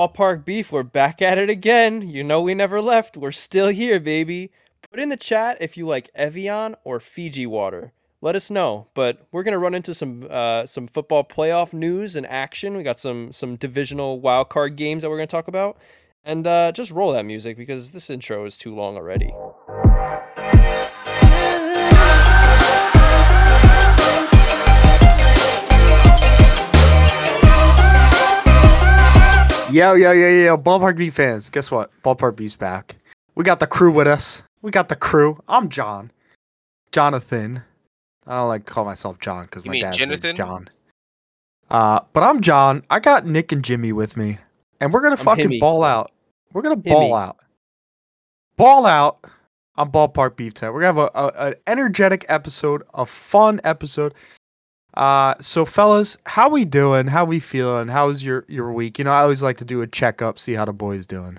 Ballpark Beef, we're back at it again. You know we never left. We're still here, baby. Put in the chat if you like Evian or Fiji water. Let us know. But we're gonna run into some uh, some football playoff news and action. We got some some divisional wild card games that we're gonna talk about. And uh, just roll that music because this intro is too long already. Yo, yo, yo, yo, Ballpark Beef fans. Guess what? Ballpark Beef's back. We got the crew with us. We got the crew. I'm John. Jonathan. I don't like to call myself John because my dad's name's Jonathan? John. Uh, but I'm John. I got Nick and Jimmy with me, and we're gonna fucking Himmy. ball out. We're gonna ball out. Ball out on Ballpark Beef tonight. We're gonna have a, a, an energetic episode, a fun episode. Uh, so fellas, how we doing? How we feeling? How's your your week? You know, I always like to do a checkup, see how the boys doing.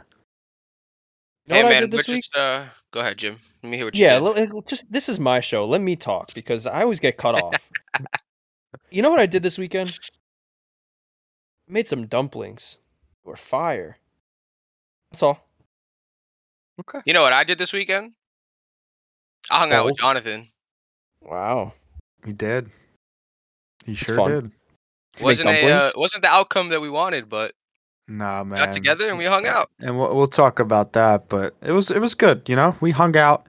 You know hey what man, I did this week? just uh, go ahead, Jim. Let me hear what you Yeah, did. l- just this is my show. Let me talk because I always get cut off. you know what I did this weekend? Made some dumplings. They were fire. That's all. Okay. You know what I did this weekend? I hung out with Jonathan. Wow. You did. He sure fun. did. Did wasn't a uh, wasn't the outcome that we wanted, but Nah, man. got together and we hung out. and we'll, we'll talk about that. But it was it was good. You know, we hung out.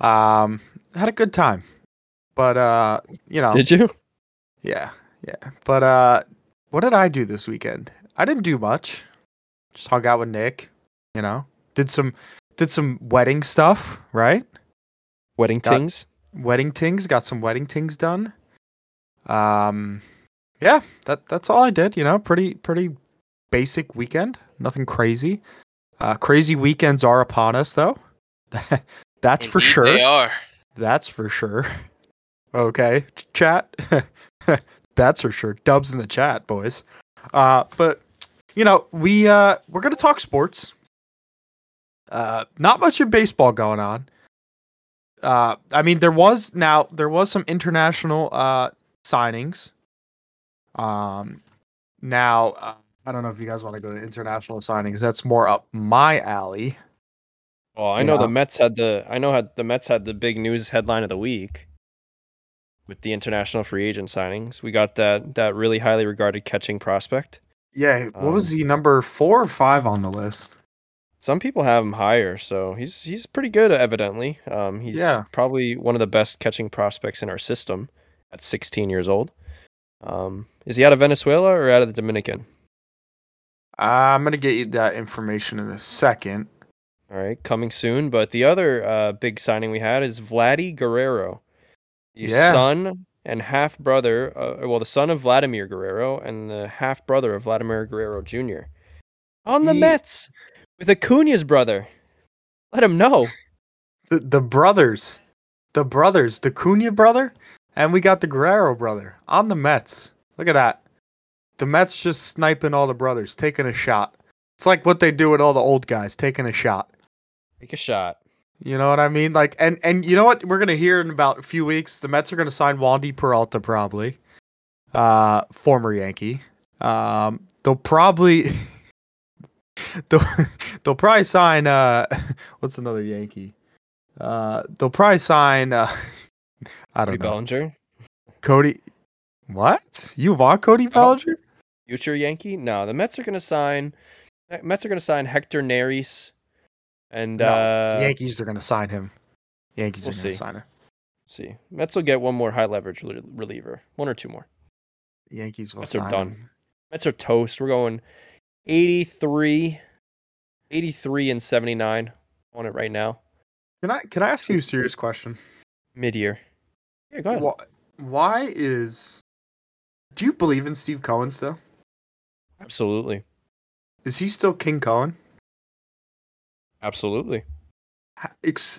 Um, had a good time. But uh, you know, Did you? yeah, yeah. But uh, what did I do this weekend? I didn't do much. Just hung out with Nick. You know, did some did some wedding stuff. Right, Wedding Got- tings? wedding tings. Got some wedding tings done. Um, yeah. That that's all I did. You know, pretty pretty basic weekend. Nothing crazy. Uh, crazy weekends are upon us, though. That's for sure. They are. That's for sure. Okay, ch- chat. That's for sure. Dubs in the chat, boys. Uh, but you know, we uh we're gonna talk sports. Uh, not much in baseball going on. Uh, I mean, there was now there was some international uh signings. Um, now uh, I don't know if you guys want to go to international signings. That's more up my alley. Well, I You know know. the Mets had the I know had the Mets had the big news headline of the week with the international free agent signings. We got that that really highly regarded catching prospect. Yeah, what was Um, he number four or five on the list? Some people have him higher, so he's he's pretty good evidently. Um he's Yeah. probably one of the best catching prospects in our system at 16 years old. Um is he out of Venezuela or out of the Dominican? I'm gonna get you that information in a second. All right, coming soon. But the other uh, big signing we had is Vladdy Guerrero, the Yeah. son and half brother. Uh, well, the son of Vladimir Guerrero and the half brother of Vladimir Guerrero Jr. on the He- Mets with Acuna's brother. Let him know. The the brothers, the brothers, the Cunha brother, and we got the Guerrero brother on the Mets. Look at that. The Mets just sniping all the brothers, taking a shot. It's like what they do with all the old guys, taking a shot. Take a shot. You know what I mean? Like, and and you know what? We're gonna hear in about a few weeks. The Mets are gonna sign Wandy Peralta, probably, uh, former Yankee. Um, they'll probably they'll, they'll probably sign uh, what's another Yankee? Uh, they'll probably sign uh, I Cody don't know Bellinger, Cody. What you want Cody Bellinger? future Yankee. No, the Mets are gonna sign. Mets are gonna sign Hector Neris, and No, uh, the Yankees are gonna sign him. Yankees we'll are gonna see. sign him. see, Mets will get one more high leverage rel- reliever, one or two more. Yankees will Mets are sign done. him. Mets are toast. We're going 83, 83 and 79 on it right now. Can I can I ask you a serious question? Mid year. Yeah, go ahead. Why, why is? Do you believe in Steve Cohen still? Absolutely. Is he still King Cohen? Absolutely. How,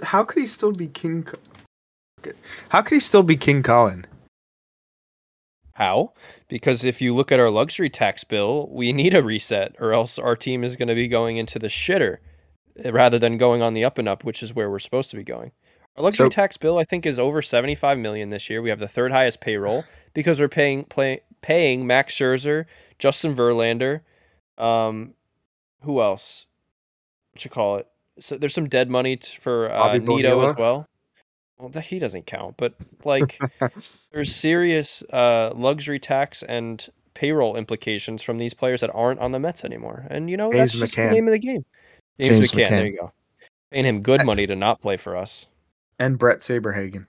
how could he still be King? Co- How could he still be King Cohen? How? Because if you look at our luxury tax bill, we need a reset, or else our team is going to be going into the shitter eh, rather than going on the up and up, which is where we're supposed to be going. Our luxury So- tax bill, I think, is over 75 million this year. We have the third highest payroll because we're paying play, paying Max Scherzer, Justin Verlander, um, who else? What you call it? So there's some dead money t- for uh, Nito as well. Well, that he doesn't count, but like there's serious uh, luxury tax and payroll implications from these players that aren't on the Mets anymore. And you know that's James just the name of the game. James, James McCann, there you go. Paying him good money to not play for us. And Bret Saberhagen.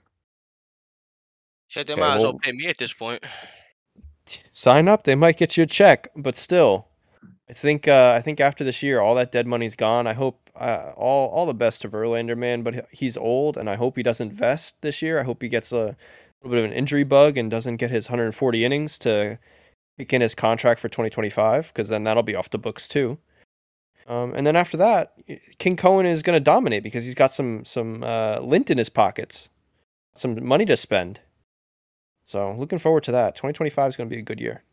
Shit, they Okay, might as well well- pay me at this point. Sign up, they might get you a check, but still, I think uh, I think after this year, all that dead money's gone. I hope uh, all all the best to Verlander, man. But he's old, and I hope he doesn't vest this year. I hope he gets a little bit of an injury bug and doesn't get his 140 innings to kick in his contract for 2025, because then that'll be off the books too. Um, and then after that, King Cohen is going to dominate because he's got some some uh, lint in his pockets, some money to spend. So looking forward to that. 2025 is going to be a good year.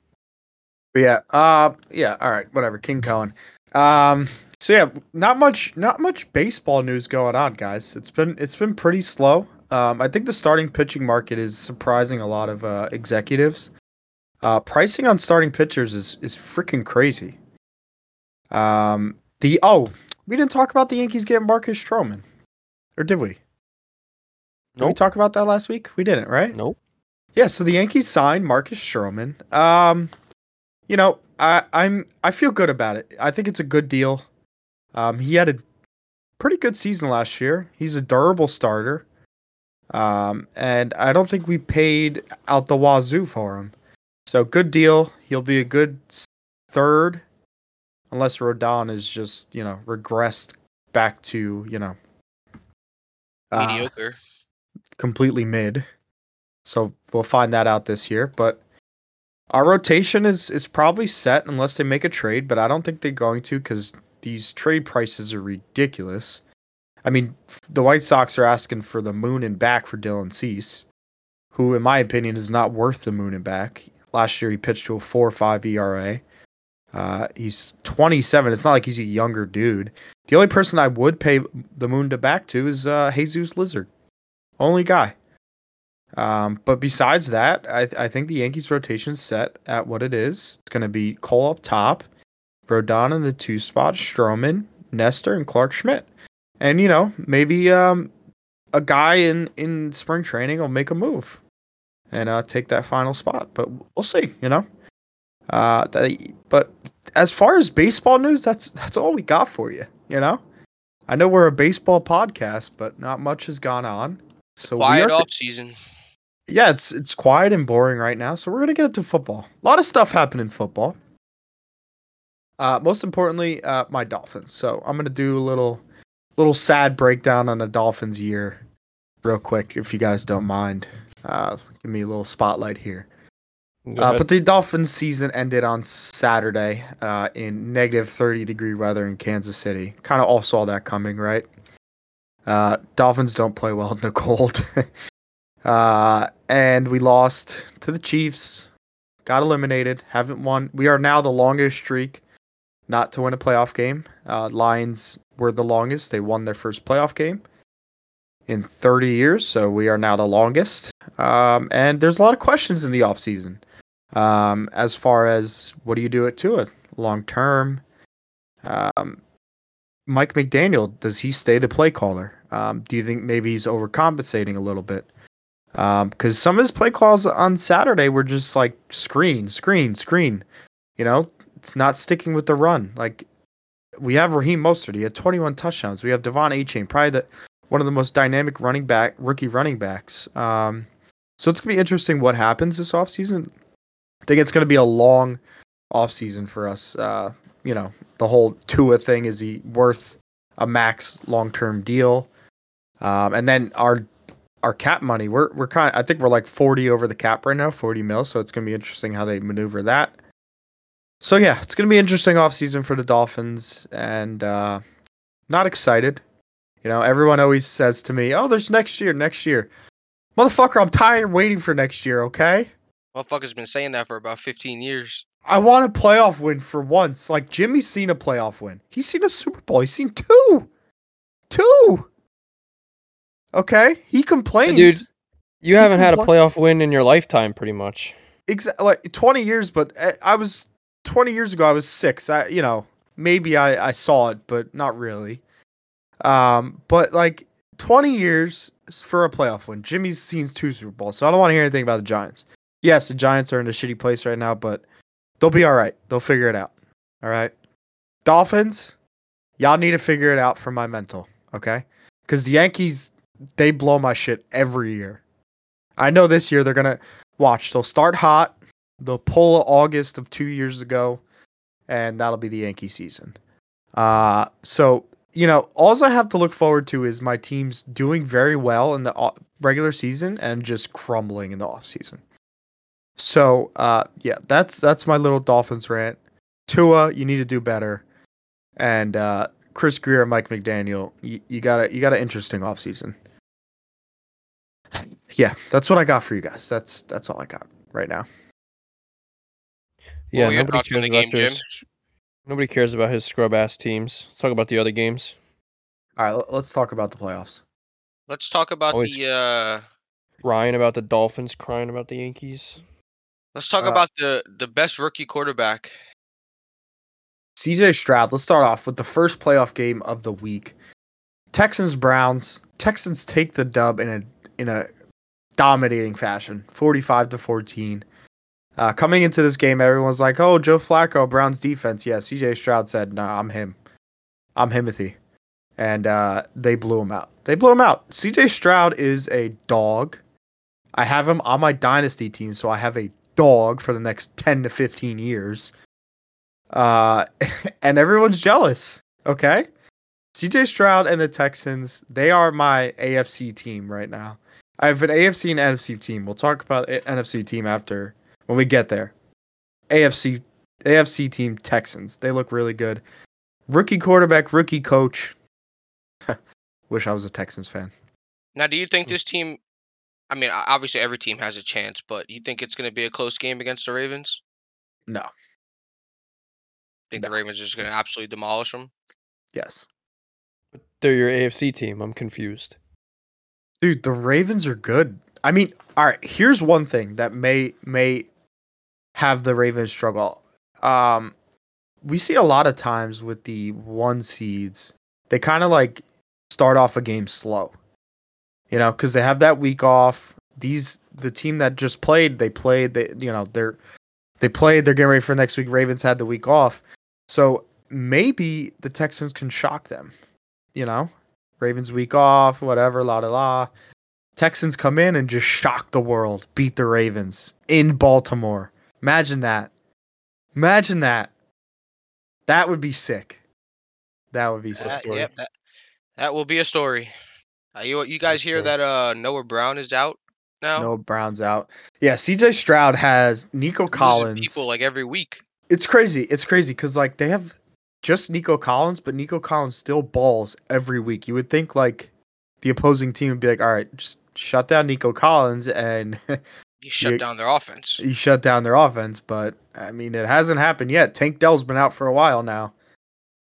But yeah, uh, yeah, all right, whatever. King Cohen. Um, so yeah, not much, not much baseball news going on, guys. It's been it's been pretty slow. Um, I think the starting pitching market is surprising a lot of uh, executives. Uh, pricing on starting pitchers is is freaking crazy. Um, the oh, we didn't talk about the Yankees getting Marcus Stroman, or did we? Did we Nope. talk about that last week? We didn't, right? Nope. Yeah, so the Yankees signed Marcus Stroman. Um, you know, I, I'm I feel good about it. I think it's a good deal. Um, he had a pretty good season last year. He's a durable starter. Um, and I don't think we paid out the wazoo for him. So good deal. He'll be a good third, unless Rodon is just you know regressed back to you know uh, Mediocre. completely mid. So we'll find that out this year. But our rotation is is probably set unless they make a trade. But I don't think they're going to because these trade prices are ridiculous. I mean, the White Sox are asking for the moon and back for Dylan Cease, who, in my opinion, is not worth the moon and back. Last year, he pitched to a four or five ERA. Uh, he's 27. It's not like he's a younger dude. The only person I would pay the moon to back to is uh, Jesus Lizard. Only guy. Um, but besides that, I, I think the Yankees rotation set at what it is. It's going to be Cole up top, Rodon in the two spot, Stroman, Nestor, and Clarke Schmidt. And you know, maybe um, a guy in in spring training will make a move and uh, take that final spot. But we'll see. You know. Uh, that, but as far as baseball news, that's that's all we got for you. You know. I know we're a baseball podcast, but not much has gone on. So Quiet off season. yeah, it's it's quiet and boring right now. So we're gonna get into football. A lot of stuff happened in football. Uh, most importantly, uh, my Dolphins. So I'm gonna do a little little sad breakdown on the Dolphins year, real quick, if you guys don't mind. Uh, give me a little spotlight here. Uh, but the Dolphins season ended on Saturday uh, in negative 30 degree weather in Kansas City. Kind of all saw that coming, right? Uh, Dolphins don't play well in the cold. uh, and we lost to the Chiefs. Got eliminated. Haven't won. We are now the longest streak not to win a playoff game. Uh, Lions were the longest. They won their first playoff game in 30 years. So we are now the longest. Um, and there's a lot of questions in the offseason um, as far as what do you do it to it long term. Um, Mike McDaniel, does he stay the play caller? Um, do you think maybe he's overcompensating a little bit? Because some of his play calls on Saturday were just like screen, screen, screen. You know, it's not sticking with the run. Like we have Raheem Mostert, he had 21 touchdowns. We have De'Von Achane, probably the one of the most dynamic running back, rookie running backs. Um, so it's gonna be interesting what happens this offseason. I think it's going to be a long off season for us. Uh, you know, the whole Tua thing is he worth a max long term deal? Um, and then our our cap money, we're we're kind of I think we're like 40 over the cap right now, 40 mil, so it's going to be interesting how they maneuver that. So yeah, it's going to be interesting off season for the Dolphins and uh not excited. You know, everyone always says to me, "Oh, there's next year, next year." Motherfucker, I'm tired waiting for next year, okay? Motherfucker's been saying that for about 15 years. I want a playoff win for once. Like Jimmy's seen a playoff win. He's seen a Super Bowl. He's seen two. Two. Okay? He complains. dude, You haven't had a playoff win in your lifetime, pretty much. Exactly like 20 years, but uh, I was 20 years ago I was 6. I you know, maybe I I saw it, but not really. Um, but like 20 years for a playoff win. Jimmy's seen two Super Bowls, so I don't want to hear anything about the Giants. Yes, the Giants are in a shitty place right now, but they'll be all right. They'll figure it out. All right. Dolphins, y'all need to figure it out for my mental, okay? Because the Yankees, they blow my shit every year. I know this year they're gonna watch. They'll start hot. They'll pull August of two years ago, and that'll be the Yankee season. Uh, so you know, all I have to look forward to is my teams doing very well in the regular season and just crumbling in the off season. So, uh, yeah, that's that's my little Dolphins rant. Tua, you need to do better, and uh, Chris Grier, and Mike McDaniel, you, you got a you got an interesting off season. Yeah, that's what I got for you guys. That's that's all I got right now. Yeah, were your nobody cares about game, his. Nobody cares about his scrub ass teams. Let's talk about the other games. All right, let- let's talk about the playoffs. Let's talk about Always- the. uh Ryan about the Dolphins, crying about the Yankees. Let's talk Uh, about the the best rookie quarterback. CJ Stroud, let's start off with the first playoff game of the week. Texans Browns. Texans take the dub in a in a dominating fashion, 45 to 14. Uh, coming into this game, everyone's like, "Oh, Joe Flacco, Browns defense." Yeah, CJ Stroud said, "Nah, I'm him. I'm Himothy." And uh, they blew him out. They blew him out. CJ Stroud is a dog. I have him on my dynasty team, so I have a dog for the next 10 to 15 years uh, and everyone's jealous. Okay, CJ Stroud and the Texans, they are my AFC team right now. I have an AFC and NFC team. We'll talk about NFC team after when we get there. AFC AFC team Texans. They look really good. Rookie quarterback, rookie coach. Wish I was a Texans fan. Now, do you Hmm. think this team? I mean, obviously every team has a chance, but you think it's going to be a close game against the Ravens? No. I think No. the Ravens are just going to absolutely demolish them? Yes. They're your AFC team. I'm confused. Dude, the Ravens are good. I mean, all right, here's one thing that may may have the Ravens struggle. Um we see a lot of times with the one seeds, they kind of like start off a game slow. You know, cuz they have that week off. These the team that just played, they played, they you know, they're they played, they're getting ready for next week. Ravens had the week off. So maybe the Texans can shock them, you know? Ravens week off, whatever, la la la. Texans come in and just shock the world, beat the Ravens in Baltimore. Imagine that. Imagine that. That would be sick. That would be sick. Story. yep, that, that will be a story. Uh, you you guys hear story. that uh Noah Brown is out now? No Browns out. Yeah, CJ Stroud has Nico Losing Collins. people like every week. it's crazy. It's crazy because like they have just Nico Collins, but Nico Collins still balls every week. You would think like the opposing team would be like, all right, just shut down Nico Collins and You shut down their offense. you shut down their offense. But I mean, it hasn't happened yet. Tank Dell's been out for a while now,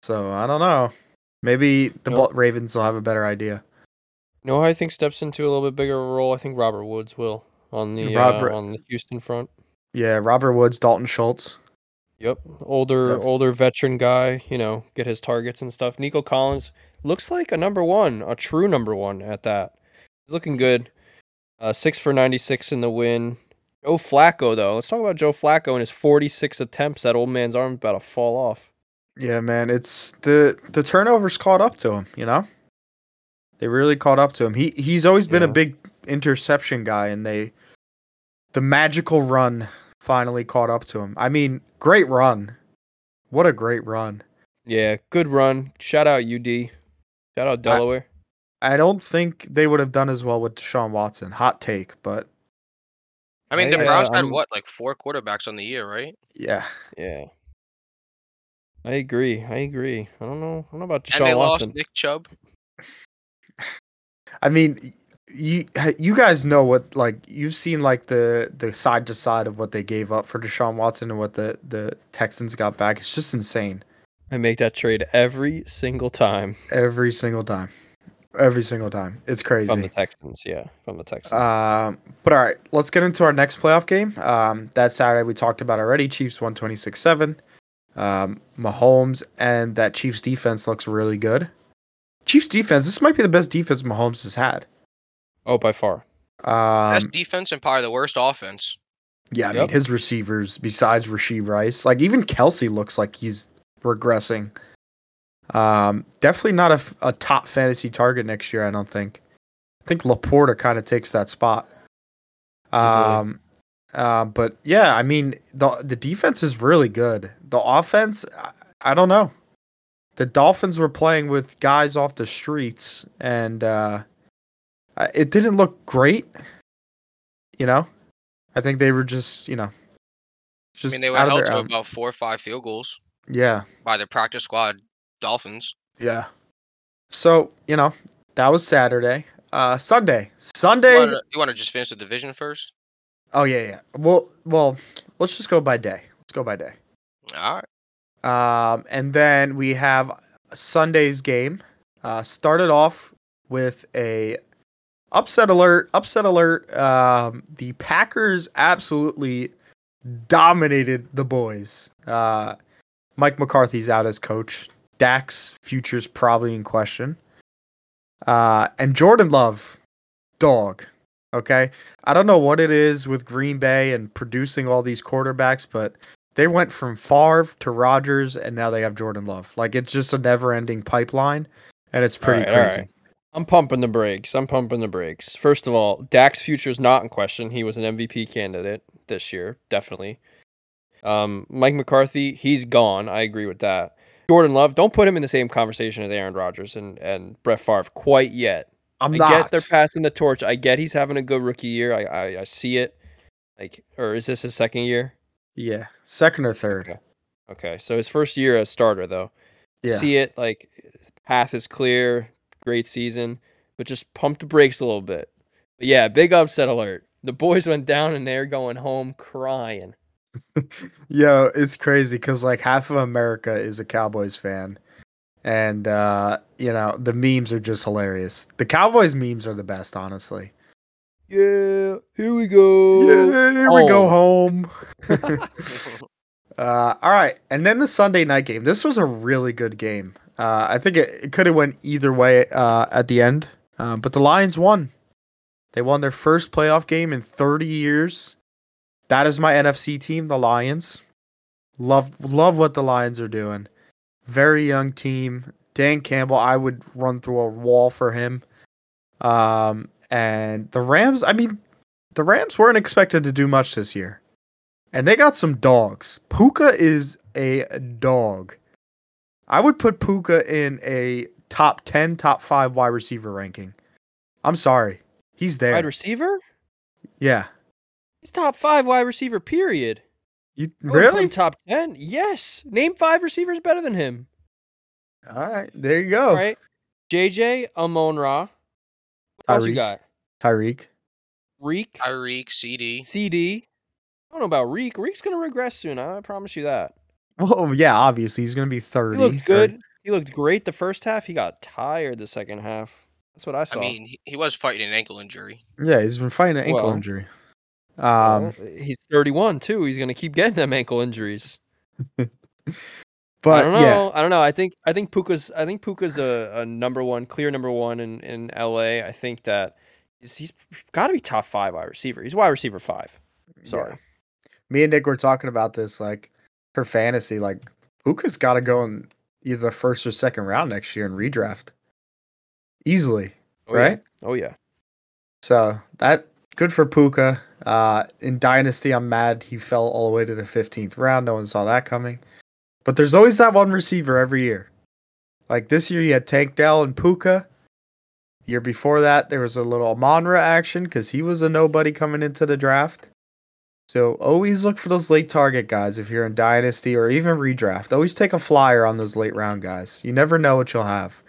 so I don't know. Maybe the Nope. Ravens will have a better idea. You know I think steps into a little bit bigger role? I think Robert Woods will on the Robert- uh, on the Houston front. Yeah, Robert Woods, Dalton Schultz. Yep, older older veteran guy. You know, get his targets and stuff. Nico Collins looks like a number one, a true number one at that. He's looking good. Uh, six for ninety six in the win. Joe Flacco though. Let's talk about Joe Flacco and his forty six attempts. That old man's arm's about to fall off. Yeah, man, it's the the turnovers caught up to him. You know, they really caught up to him. He he's always been a big interception guy, and they the magical run finally caught up to him. I mean, great run. What a great run. Yeah, good run. Shout out UD. Shout out Delaware. I don't think they would have done as well with Deshaun Watson. Hot take, but I mean, the uh, Browns had I'm- what, like four quarterbacks on the year, right? yeah. Yeah. I agree. I agree. I don't know. I don't know about and they Deshaun lost Watson. Nick Chubb. I mean, you you guys know what like you've seen like the the side to side of what they gave up for Deshaun Watson and what the the Texans got back. It's just insane. I make that trade every single time Every single time. Every single time. It's crazy. from the Texans. Yeah, from the Texans. Um, but all right, let's get into our next playoff game. Um, that Saturday we talked about already. Chiefs won 26 7. Um, Mahomes and that Chiefs defense looks really good. Chiefs defense, this might be the best defense Mahomes has had. Oh, by far. Best Um, defense and probably the worst offense. yeah, I mean his receivers besides Rashee Rice, like even Kelsey looks like he's regressing. Um, definitely not a top fantasy target next year. I don't think. I think Laporta kind of takes that spot. Um, uh, but yeah, I mean the the defense is really good. The offense, I, I don't know. The Dolphins were playing with guys off the streets, and uh, it didn't look great. You know, I think they were just you know, just I mean, they were held to about four or five field goals Yeah, by the practice squad Dolphins. yeah. So you know that was Saturday. Uh, Sunday, Sunday. you wanna just finish the division first? Oh yeah, yeah. Well, well, let's just go by day. Let's go by day. All right. Um, and then we have Sunday's game. Uh, started off with a upset alert. Upset alert. Um, the Packers absolutely dominated the boys. Uh, Mike McCarthy's out as coach. Dak's future's probably in question. Uh, and Jordan Love, dog. Okay, I don't know what it is with Green Bay and producing all these quarterbacks, but they went from Favre to Rodgers, and now they have Jordan Love. Like it's just a never-ending pipeline, and it's pretty Alright, crazy. alright. I'm pumping the brakes. I'm pumping the brakes. First of all, Dak's future is not in question. He was an MVP candidate this year, definitely. Um, Mike McCarthy, he's gone. I agree with that. Jordan Love, don't put him in the same conversation as Aaron Rodgers and, and Brett Favre quite yet. I'm I not. get they're passing the torch. I get he's having a good rookie year. I, I, I see it. Like, or is this his second year? Yeah, second or third. Okay. Okay, so his first year as starter though. Yeah. See it like path is clear, great season, but just pump the brakes a little bit. But yeah, big upset alert. The boys went down and they're going home crying. Yo, it's crazy because like half of America is a Cowboys fan, and uh, you know the memes are just hilarious. The Cowboys memes are the best, honestly. Yeah, here we go. Yeah, here we go home. uh, all right, and then the Sunday night game. This was a really good game. Uh, I think it, it could have went either way uh, at the end, um, but the Lions won. They won their first playoff game in 30 years. That is my NFC team, the Lions. Love love what the Lions are doing. Very young team. Dan Campbell, I would run through a wall for him. Um, and the Rams, I mean, the Rams weren't expected to do much this year. And they got some dogs. Puka is a dog. I would put Puka in a top 10, top 5 wide receiver ranking. I'm sorry. He's there. Wide receiver? yeah. He's top five wide receiver, period. You I wouldn't put him really? top ten? Yes. Name five receivers better than him. All right. There you go. All right. JJ Amon Ra. What else you Tyreek. got? Tyreek. Reek. Tyreek, CD. CD. I don't know about Reek. Reek's gonna regress soon. I promise you that. Well, yeah, obviously he's going to be 30. He looked or- good. He looked great the first half. He got tired the second half. That's what I saw. I mean, he, he was fighting an ankle injury. Yeah, he's been fighting an ankle Well, injury. Well, Um, he's 31 too. He's gonna keep getting them ankle injuries. but I don't know. yeah, I don't know. I think I think Puka's I think Puka's a, a number one, clear number one in, in LA. I think that he's, he's got to be top five wide receiver. He's wide receiver five. Sorry. me and Nick were talking about this like for fantasy. Like Puka's got to go in either the first or second round next year in redraft, easily, Oh, yeah. right? Oh yeah. So that good for Puka. Uh, in Dynasty, I'm mad he fell all the way to the 15th round. No one saw that coming. But there's always that one receiver every year. Like this year, you had Tank Dell and Puka. Year before that, there was a little Amonra action because he was a nobody coming into the draft. So always look for those late target guys if you're in Dynasty or even redraft. Always take a flyer on those late round guys. You never know what you'll have.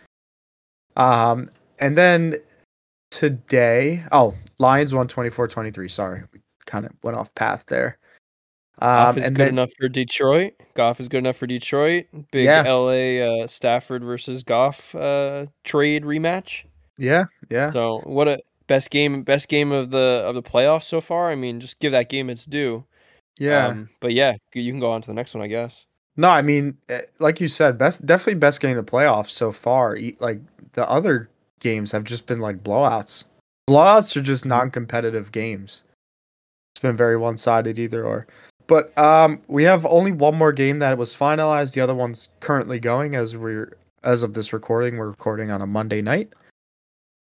Um, and then today, oh, Lions won 24-23. Sorry, we kind of went off path there. Goff Um, is good then enough for Detroit. Goff is good enough for Detroit. Big Yeah. LA uh, Stafford versus Goff uh, trade rematch. yeah, yeah, So what a best game best game of the of the playoffs so far. I mean, just give that game its due. yeah. Um, but yeah, you can go on to the next one, I guess. No, I mean, eh, like you said, best definitely best game in the playoffs so far. Like the other games have just been like blowouts. Blowouts are just non-competitive games. It's been very one-sided either or. But um, we have only one more game that was finalized. The other one's currently going as we're as of this recording. We're recording on a Monday night.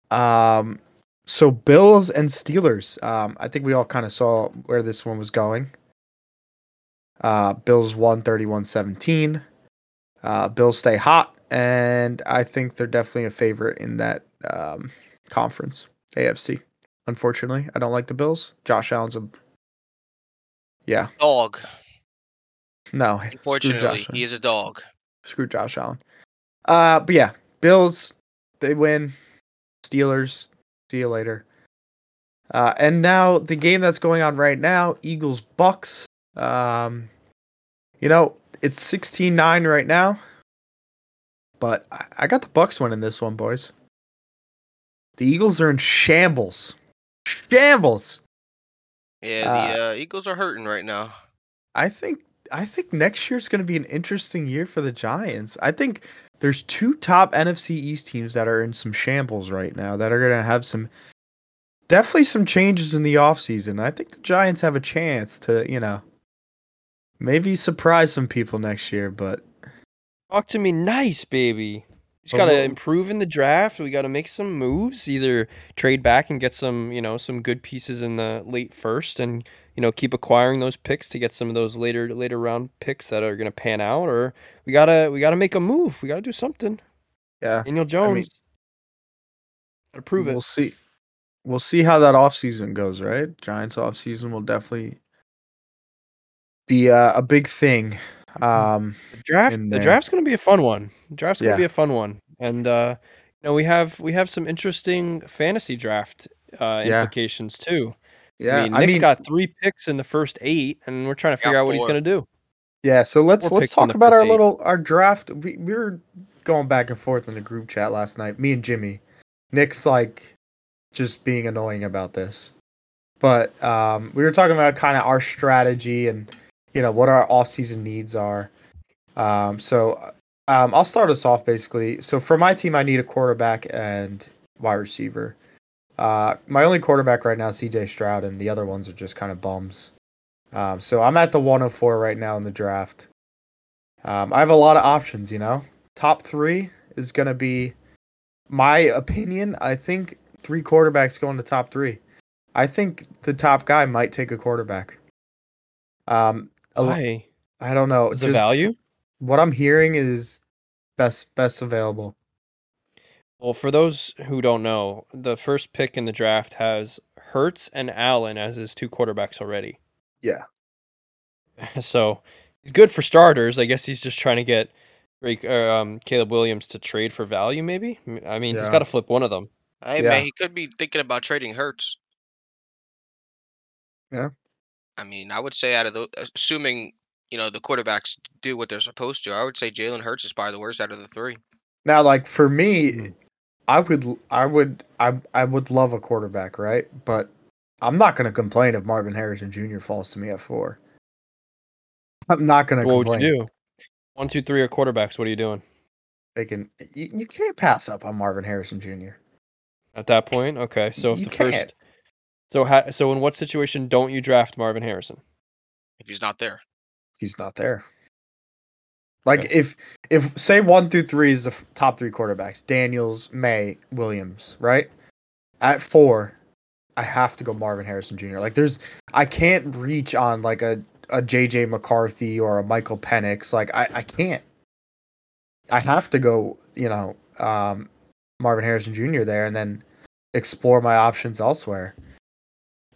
Um, so Bills and Steelers. Um, I think we all kind of saw where this one was going. Uh, Bills won 31 17. Uh, Bills stay hot, and I think they're definitely a favorite in that um, conference, AFC. Unfortunately, I don't like the Bills. Josh Allen's a. Yeah, Dog. no. Unfortunately, he is a dog. Screw Josh Allen. Uh, but yeah, Bills, they win. Steelers, see you later. Uh, and now the game that's going on right now, Eagles Bucks. Um, you know, it's 16-9 right now. But I, I got the Bucks winning this one, boys. The Eagles are in shambles. Shambles. Yeah, the uh, Eagles are hurting right now. I think I think next year's going to be an interesting year for the Giants. I think there's two top NFC East teams that are in some shambles right now that are going to have some definitely some changes in the offseason. I think the Giants have a chance to, you know, maybe surprise some people next year, but Talk to me nice, baby. Just But gotta improve in the draft. We gotta make some moves. Either trade back and get some, you know, some good pieces in the late first, and you know, keep acquiring those picks to get some of those later later round picks that are gonna pan out. Or we gotta we gotta make a move. We gotta do something. yeah, Daniel Jones. gotta prove it. We'll see. We'll see how that offseason goes, right? Giants offseason will definitely be uh, a big thing. Um, The draft the there. draft's gonna be a fun one. The draft's gonna Yeah. be a fun one. And uh you know, we have we have some interesting fantasy draft uh Yeah. implications too. yeah, I mean, Nick's got three picks in the first eight, and we're trying to figure out what he's gonna do. Yeah, so let's Four let's talk about first our eight. little our draft. We we were going back and forth in the group chat last night. Me and Jimmy. Nick's like just being annoying about this. But um we were talking about kind of our strategy and you know what our off-season needs are. Um so um I'll start us off basically. So for my team I need a quarterback and wide receiver. Uh my only quarterback right now is CJ Stroud and the other ones are just kind of bums. Um, so I'm at the 104 right now in the draft. Um, I have a lot of options, you know. Top three is going to be my opinion. I think three quarterbacks go in the top three. I think the top guy might take a quarterback. Um, Why? I don't know. Is the just value? What I'm hearing is best best available. Well, for those who don't know, the first pick in the draft has Hurts and Allen as his two quarterbacks already. Yeah. So he's good for starters. I guess he's just trying to get Drake, or, um, Caleb Williams to trade for value. Maybe. I mean, he's got to flip one of them. Hey Yeah. man, he could be thinking about trading Hurts. Yeah. I mean, I would say out of those, uh, assuming you know the quarterbacks do what they're supposed to, I would say Jalen Hurts is probably the worst out of the three. Now, like for me, mm-hmm. I would, I would, I, I would love a quarterback, right? But I'm not going to complain if Marvin Harrison Jr. falls to me at four. I'm not going to What would you do? One, two, three are quarterbacks. What are you doing They can, you, you can't pass up on Marvin Harrison Jr. at that point? Okay, so if You the can't. first, so ha- so in what situation don't you draft Marvin Harrison? If he's not there, He's not there. Like Okay. if if say one through three is the f- top three quarterbacks, Daniels, Maye, Williams, right? At four, I have to go Marvin Harrison Jr. Like there's I can't reach on like a a JJ McCarthy or a Michael Penix. Like I I can't. I have to go, you know, um, Marvin Harrison Jr. there and then explore my options elsewhere.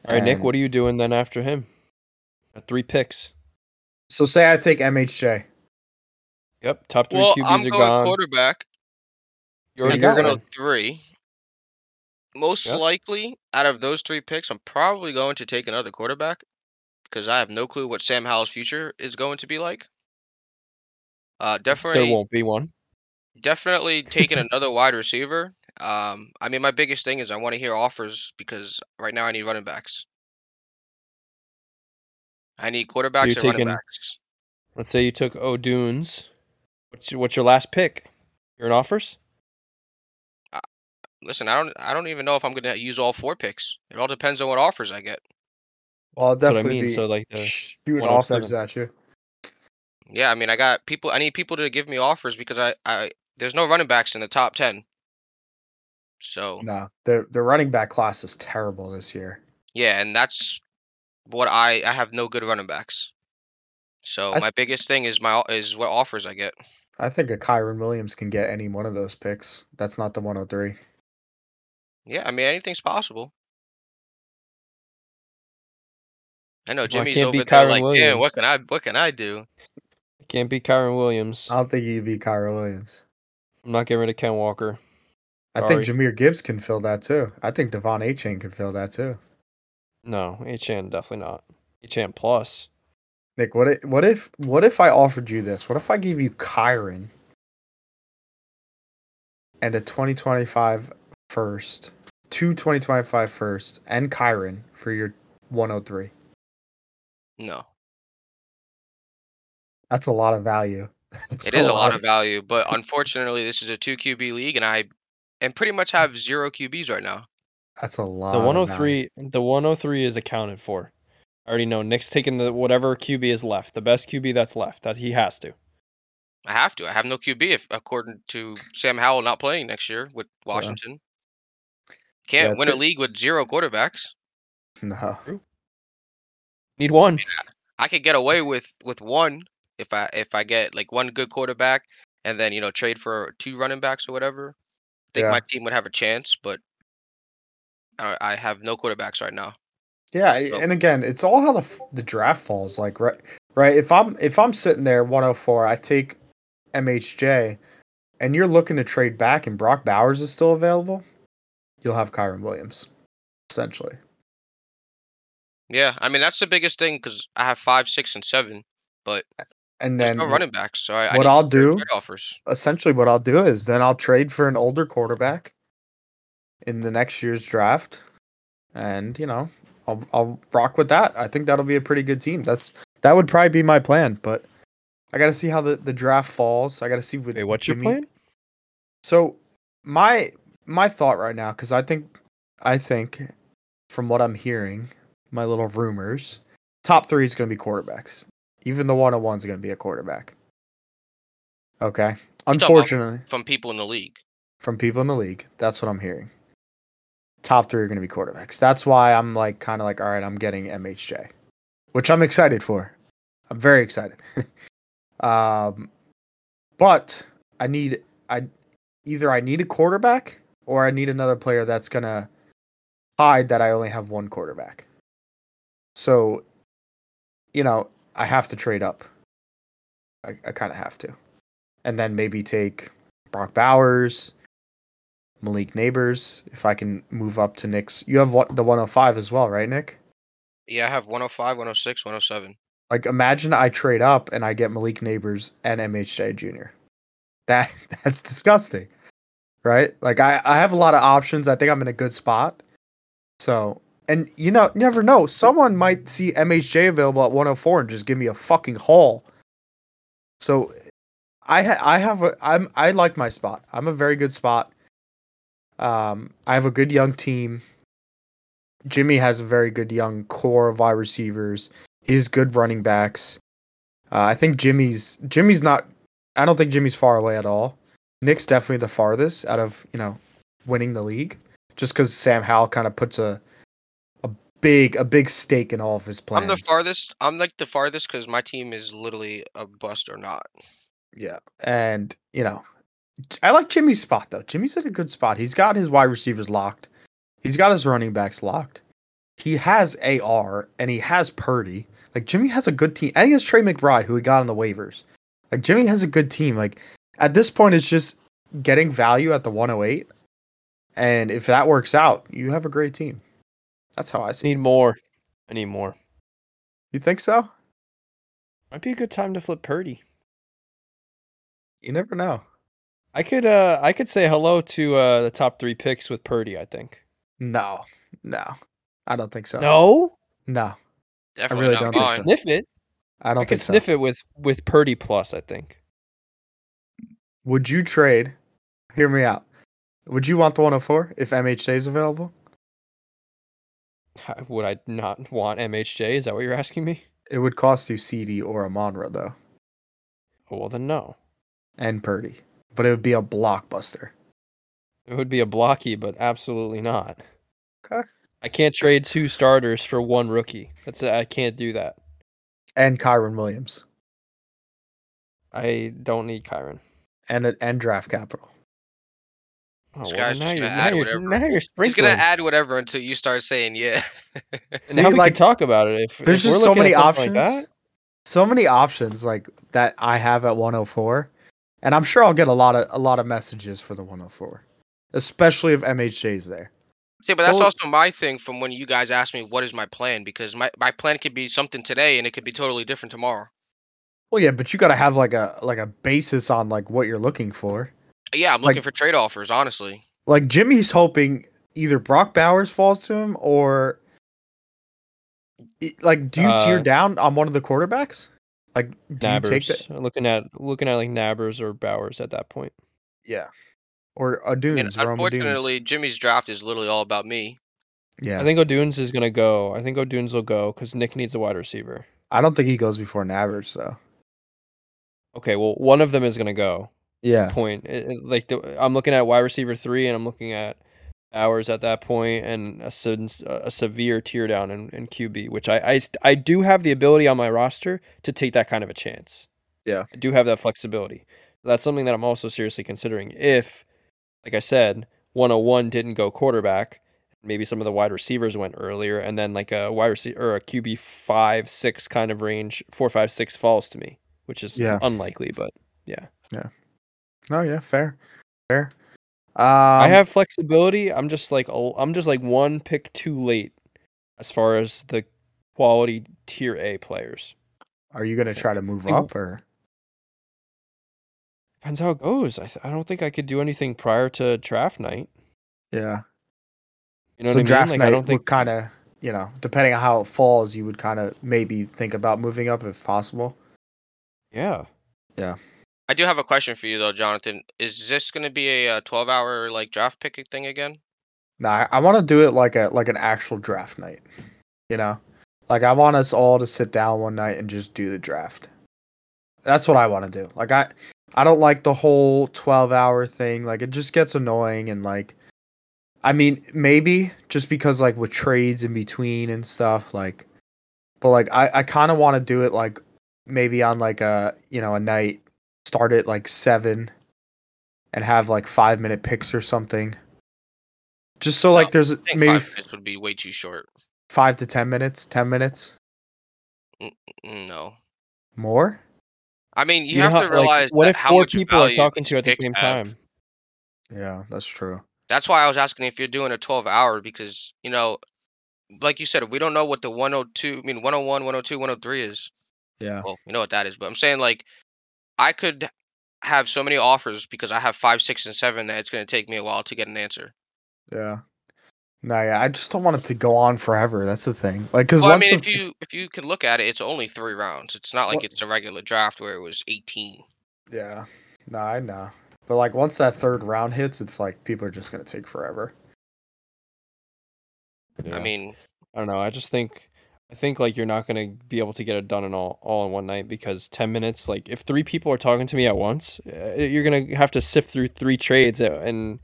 All right, Nick, what are you doing then after him? Got three picks. So say I take MHJ. Yep, top three well, QBs I'm are going gone. quarterback. You already and got you're one. going three. Most Yep. likely, out of those three picks, I'm probably going to take another quarterback because I have no clue what Sam Howell's future is going to be like. Uh, definitely, There won't be one. definitely taking another wide receiver. Um, I mean, my biggest thing is I want to hear offers because right now I need running backs. I need quarterbacks and taking- running backs. Let's say you took Odunze. What's your, what's your last pick? You're in offers. Listen, I don't I don't even know if I'm gonna use all four picks. It all depends on what offers I get. Well, I'll That's what I definitely mean. be So like the shooting offers at you. Yeah, I mean, I got people. I need people to give me offers because I, I there's no running backs in the top ten. So No, the the running back class is terrible this year. yeah, and that's what I I have no good running backs. So I my biggest thing is my is what offers I get. I think a Kyren Williams can get any one of those picks. That's not the 103. Yeah, I mean anything's possible. I know Well, I Jimmy's can't over beat there Kyren like, damn, Williams." what can I what can I do? can't beat Kyren Williams. I don't think he'd be Kyren Williams. I'm not getting rid of Ken Walker. I think Sorry. Jahmyr Gibbs can fill that too. I think De'Von Achane can fill that too. No, Achane definitely not. Achane plus. Nick, what if what if what if I offered you this? What if I gave you Kyren and a 2025 first, two 2025 first, and Kyren for your 103? No, That's a lot of value. That's it is a lot of value, but unfortunately, this is a two QB league, and I and pretty much have zero QBs right now. That's a lot. Oh the of 103, the 103 is accounted for. I already know Nick's taking the whatever QB is left, the best QB that's left. That he has to. I have to. I have no QB if, according to Sam Howell not playing next year with Washington. Can't it's win a league with zero quarterbacks. No. Need one. I could get away with with one if I if I get like one good quarterback and then you know trade for two running backs or whatever. Think Yeah. my team would have a chance, but I, I have no quarterbacks right now. Yeah, So- and again, it's all how the the draft falls. Like right, right. If I'm if I'm sitting there 104, I take MHJ, and you're looking to trade back, and Brock Bowers is still available, you'll have Kyren Williams, essentially. Yeah, I mean that's the biggest thing because I have five, six, and seven, but And there's then no running backs. So I, I what need I'll do- offers. essentially what I'll do is then I'll trade for an older quarterback in the next year's draft, and you know I'll I'll rock with that. I think that'll be a pretty good team. That's that would probably be my plan, but I got to see how the, the draft falls. I got to see what Wait, what's your plan? So my my thought right now, because I think I think from what I'm hearing, my little rumors, top three is going to be quarterbacks. Even the one on one's going to be a quarterback. Okay. Unfortunately, from people in the league. from people in the league, that's what I'm hearing. Top three are going to be quarterbacks. That's why I'm like kind of like, all right, I'm getting MHJ, which I'm excited for. I'm very excited. um, but I need I either I need a quarterback or I need another player that's gonna hide that I only have one quarterback. So, you know, I have to trade up. I, I kind of have to, and then maybe take Brock Bowers, Malik Nabers. If I can move up to Nick's, you have what the 105 as well, right, Nick? Yeah, I have 105, 106, 107. Like imagine I trade up and I get Malik Nabers and MHJ Jr. That that's disgusting. Right? Like I, I have a lot of options. I think I'm in a good spot. So and you know, never know. Someone might see MHJ available at 104 and just give me a fucking haul. So I ha- I have a I'm I like my spot. I'm a very good spot. Um I have a good young team. Jimmy has a very good young core of wide receivers. He has good running backs. Uh, I think Jimmy's Jimmy's not. I don't think Jimmy's far away at all. Nick's definitely the farthest out of you know winning the league, just because Sam Howell kind of puts a big a big stake in all of his plans. I'm the farthest. I'm like the farthest because my team is literally a bust or not. Yeah, and you know, I like Jimmy's spot though. Jimmy's in a good spot. He's got his wide receivers locked. He's got his running backs locked. He has AR and he has Purdy. Like Jimmy has a good team, and he has Trey McBride, who he got on the waivers. Like Jimmy has a good team. Like at this point, it's just getting value at the 108, and if that works out, you have a great team. That's how I see. it. Need more. I need more. You think so? Might be a good time to flip Purdy. You never know. I could uh I could say hello to uh the top three picks with Purdy, I think. No, no, I don't think so. No? no. Definitely really not don't You think could sniff it. I don't I could think so. sniff it with with Purdy plus. I think. Would you trade? Hear me out. Would you want the 104 if MHJ is available? Would I not want MHJ? Is that what you're asking me? It would cost you CeeDee or Amon-Ra though, Oh, well, then no. and Purdy, but it would be a blockbuster. It would be a blocky, but absolutely not. Okay. I can't trade two starters for one rookie. That's I can't do that. And Kyren Williams, I don't need Kyren. and and draft capital. Oh, This well, guy's now just gonna now add you're, whatever. now you're He's gonna add whatever until you start saying yeah. See, now we like, can talk about it. If There's if just so many options. Like that, so many options like that I have at 104, and I'm sure I'll get a lot of a lot of messages for the 104, especially if MHJ's there. See, but that's Well- also my thing from when you guys asked me what is my plan because my, my plan could be something today and it could be totally different tomorrow. Well, yeah, but you got to have like a like a basis on like what you're looking for. Yeah, I'm Like- looking for trade offers, honestly. Like Jimmy's hoping either Brock Bowers falls to him or like do you tier Uh, down on one of the quarterbacks? Like do you take Nabers. that? Looking at looking at like Nabers or Bowers at that point. Yeah. Or a And Dunes, Rome Odunze. unfortunately, Jimmy's draft is literally all about me. Yeah. I think Odunze is gonna go. I think Odunze will go because Nick needs a wide receiver. I don't think he goes before Nabers though. Okay, well, one of them is gonna go. Yeah. Point. It- it- like the, I'm looking at wide receiver three, and I'm looking at hours at that point, and a, a severe tear down in, in QB, which I, I I do have the ability on my roster to take that kind of a chance. Yeah. I do have that flexibility. That's something that I'm also seriously considering. If, like I said, 101 didn't go quarterback, maybe some of the wide receivers went earlier, and then like a wide receiver or a QB five six kind of range, four five six falls to me, which is Yeah. unlikely, but yeah, yeah, fair. Fair. Um, I have flexibility. I'm just like I'm just like one pick too late as far as the quality tier A players. Are you gonna try to move up or? Depends how it goes. I th- I don't think I could do anything prior to draft night. Yeah. You know so what I draft mean? Like night I don't think kind of, you know, depending on how it falls, you would kind of maybe think about moving up if possible. Yeah. Yeah. I do have a question for you though, Jonathan. Is this going to be a, uh 12 hour like draft picking thing again? Nah, I, want to do it like a like an actual draft night. You know, like I want us all to sit down one night and just do the draft. That's what I want to do. Like I, I don't like the whole twelve hour thing. Like it just gets annoying and like, I mean maybe just because like with trades in between and stuff like, but like I I kind of want to do it like maybe on like a you know a night start at like seven and have like five minute picks or something just so like there's I think maybe five minutes would be way too short. five to ten minutes ten minutes Mm, No. more I mean, you, know have how- to like, realize what if how four people are talking to you at the same have. time? yeah that's true That's why I was asking if you're doing a 12 hour because, you know, like you said, if we don't know what the 102, I mean, 101, 102, 103 is, yeah well, you know what that is. But I'm saying, like, I could have so many offers because I have five, six, and seven that it's going to take me a while to get an answer. yeah no yeah i just don't want it to go on forever that's the thing like because Well, I mean, the- if you if you can look at it, it's only three rounds. It's not like Well- it's a regular draft where it was 18. yeah no i know but like once that third round hits it's like people are just gonna take forever Yeah. I mean, I don't know. I just think I think like you're not gonna be able to get it done in all all in one night because ten minutes. Like if three people are talking to me at once, uh, you're gonna have to sift through three trades and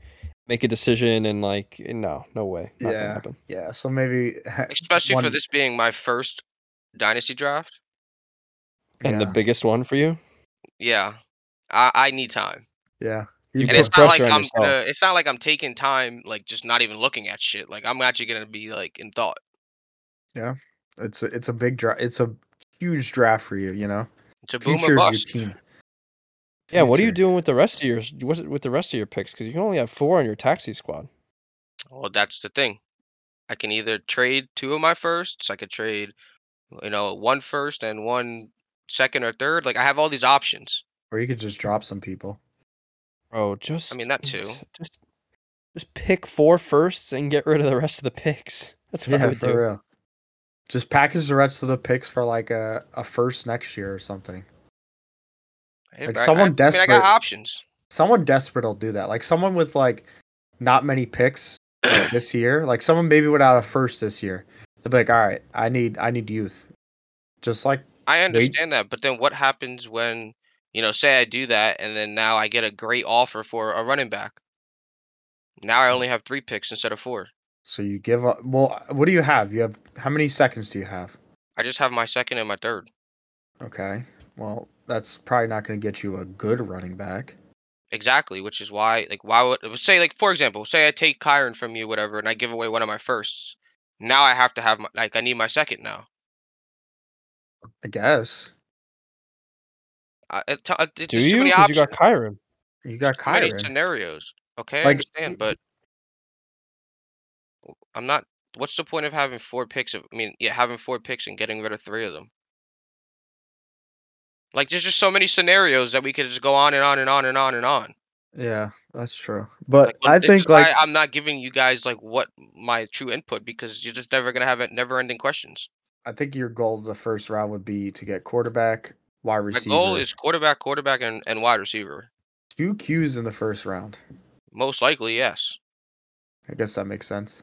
make a decision. And like no, no way, not Yeah. happen. yeah so maybe especially for this being my first dynasty draft. And the biggest one for you, Yeah, I, I need time. yeah You and put it's not like pressure on I'm yourself. gonna. It's not like I'm taking time, like just not even looking at shit. Like I'm actually gonna be like in thought. It's a, it's a big draft it's a huge draft for you you know To boom future or of your bust. team yeah. What are you doing with the rest of your what's it- with the rest of your picks? Because you can only have four on your taxi squad. Well, that's the thing. I can either trade two of my firsts. I could trade, you know, one first and one second or third. Like I have all these options. or you could just drop some people Bro, just I mean that too. Just just pick four firsts and get rid of the rest of the picks. That's what I would for do. real Just package the rest of the picks for like a, a first next year or something. Hey, Like I- someone I, I mean, I desperate- got options. Someone desperate will do that. Like someone with like not many picks like, this year. Like someone maybe without a first this year. They'll be like, all right, I need I need youth. Just like I understand that, but then what happens when you know, say I do that, and then now I get a great offer for a running back. Now I hmm. only have three picks instead of four. So you give up. Well, what do you have? You have how many seconds do you have? I just have my second and my third. Okay. Well, that's probably not going to get you a good running back. Exactly, which is why, like, why would say, like, for example, say I take Kyren from you, whatever, and I give away one of my firsts. Now I have to have my, like, I need my second now. I guess I, it, uh, it's Do just too you? many Because options. you got Kyren. you got too many Kyren. scenarios. Okay, I understand, but I'm not. What's the point of having four picks? Of, I mean, yeah, having four picks and getting rid of three of them. Like, there's just so many scenarios that we could just go on and on and on and on and on. Yeah, that's true. But Like, I think like I'm not giving you guys like what my true input because you're just never gonna have it never-ending questions. I think your goal the first round would be to get quarterback, wide My receiver. goal is quarterback, quarterback, and, and wide receiver. two Qs in the first round. Most likely, yes. I guess that makes sense.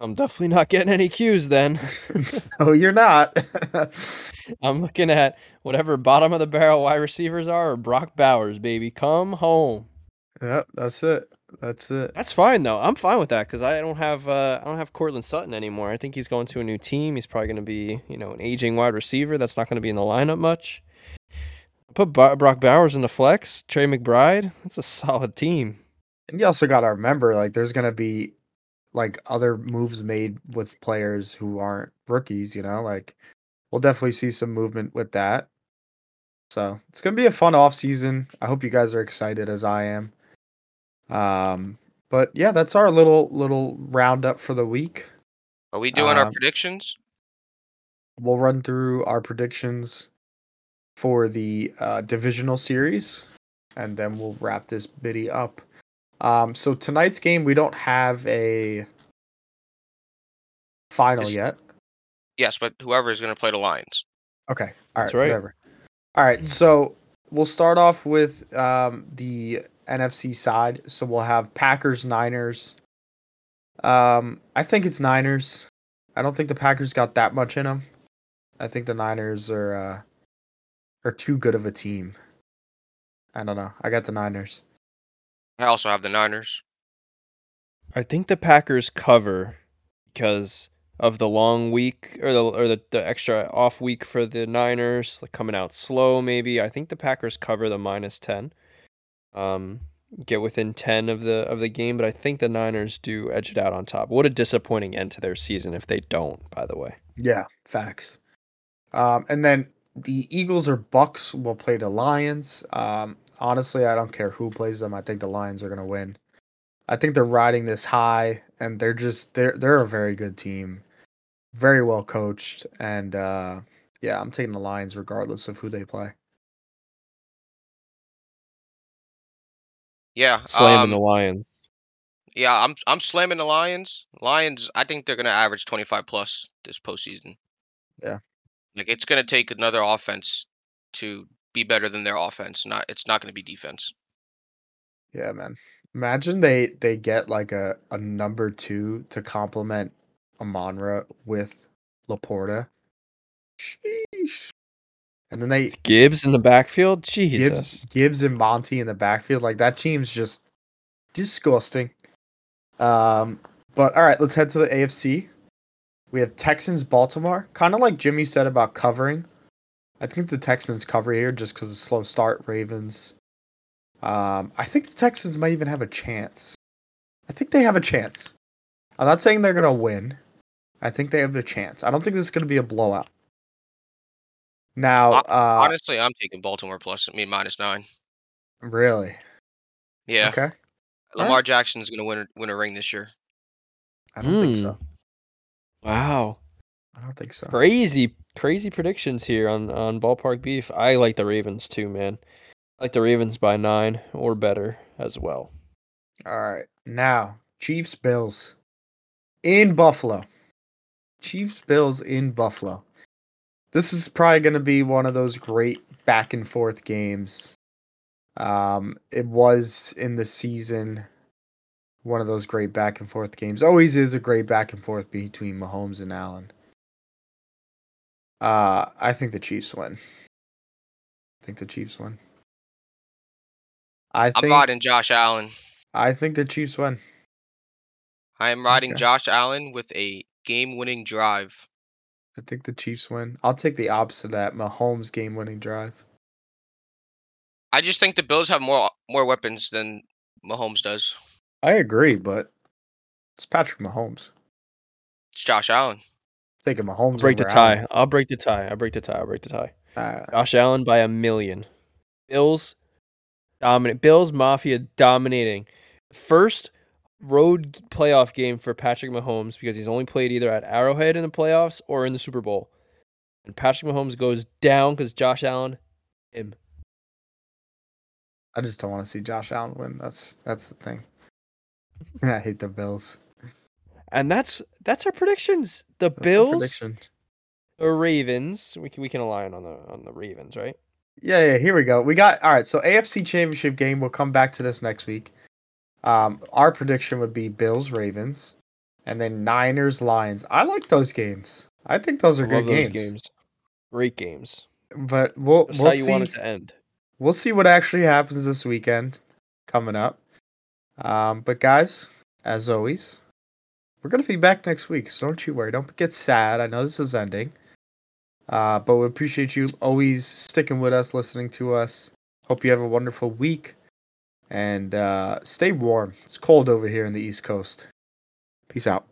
I'm definitely not getting any cues then. oh, you're not. I'm looking at whatever bottom of the barrel wide receivers are or Brock Bowers, baby. Come home. yep, that's it. That's it. That's fine though. I'm fine with that because I don't have uh, I don't have Courtland Sutton anymore. I think he's going to a new team. He's probably going to be you know an aging wide receiver that's not going to be in the lineup much. Put Brock Bowers in the flex. Trey McBride. That's a solid team. And you also got to remember, like, there's gonna be like other moves made with players who aren't rookies. You know, like we'll definitely see some movement with that. So it's gonna be a fun off season. I hope you guys are excited as I am. Um, but yeah, that's our little little roundup for the week. Are we doing our Um, predictions? We'll run through our predictions for the uh, divisional series, and then we'll wrap this biddy up. Um, so tonight's game, we don't have a final Is- yet. Yes, but whoever is gonna play the Lions. Okay, all right, That's right. whatever. All right, so we'll start off with um, the NFC side. So we'll have Packers, Niners. Um, I think it's Niners. I don't think the Packers got that much in them. I think the Niners are uh, are too good of a team. I don't know. I got the Niners. I also have the Niners. I think the Packers cover because of the long week or the or the, the extra off week for the Niners, like coming out slow maybe. I think the Packers cover the minus 10. Um get within 10 of the of the game, but I think the Niners do edge it out on top. What a disappointing end to their season if they don't, by the way. Yeah, facts. Um, and then the Eagles or Bucks will play the Lions. Um, honestly, I don't care who plays them. I think the Lions are gonna win. I think they're riding this high, and they're just they're they're a very good team, very well coached, and uh, yeah, I'm taking the Lions regardless of who they play. Yeah, Slamming um, the Lions. yeah. I'm I'm slamming the Lions. Lions. I think they're gonna average 25 plus this postseason. Yeah. Like it's gonna take another offense to be better than their offense. Not it's not gonna be defense. Yeah, man. Imagine they they get like a a number two to complement Amon-Ra with LaPorta. Sheesh. And then they Gibbs in the backfield? Gibbs Gibbs and Monty in the backfield. Like that team's just disgusting. Um, but all right, let's head to the AFC. We have Texans Baltimore. Kind of like Jimmy said about covering. I think the Texans cover here just because of slow start. Ravens. Um, I think the Texans might even have a chance. I think they have a chance. I'm not saying they're gonna win. I think they have a chance. I don't think this is gonna be a blowout. Now, uh, Honestly, I'm taking Baltimore plus. I mean minus nine. really, Yeah. okay. Lamar Jackson's gonna win a, win a ring this year. I don't think so. Wow. I don't think so. Crazy, crazy predictions here on on Ballpark Beef. I like the Ravens too, man. I like the Ravens by nine or better as well. All right. Now, Chiefs Bills in Buffalo. Chiefs Bills in Buffalo. This is probably going to be one of those great back and forth games. Um, it was in the season one of those great back and forth games. Always is a great back and forth between Mahomes and Allen. Uh, I think the Chiefs win. I think the Chiefs win. I I'm riding Josh Allen. I think the Chiefs win. I am riding Okay. Josh Allen with a game-winning drive. I think the Chiefs win. I'll take the opposite of that. Mahomes game winning drive. I just think the Bills have more more weapons than Mahomes does. I agree, but it's Patrick Mahomes. It's Josh Allen. Taking Mahomes. break the tie. I'll break the tie. I'll break the tie. I'll break the tie. Uh, Josh Allen by a million. Bills dominant. Bills Mafia dominating. First road playoff game for Patrick Mahomes because he's only played either at Arrowhead in the playoffs or in the Super Bowl. And Patrick Mahomes goes down because Josh Allen, him. I just don't want to see Josh Allen win. That's that's the thing. I hate the Bills. And that's that's our predictions. The That's Bills, prediction. the Ravens. We can we can align on the on the Ravens, right? Yeah, yeah. Here we go. We got all right. So AFC Championship game. We'll come back to this next week. Um, our prediction would be Bills Ravens, and then Niners Lions. I like those games. I think those are I good games. games. Great games. But we'll Just we'll how you see. want it to end. we'll see what actually happens this weekend coming up. Um, but guys, as always, we're gonna be back next week, so don't you worry. Don't get sad. I know this is ending. Uh, but we appreciate you always sticking with us, listening to us. Hope you have a wonderful week. And uh, stay warm. It's cold over here in the East Coast. Peace out.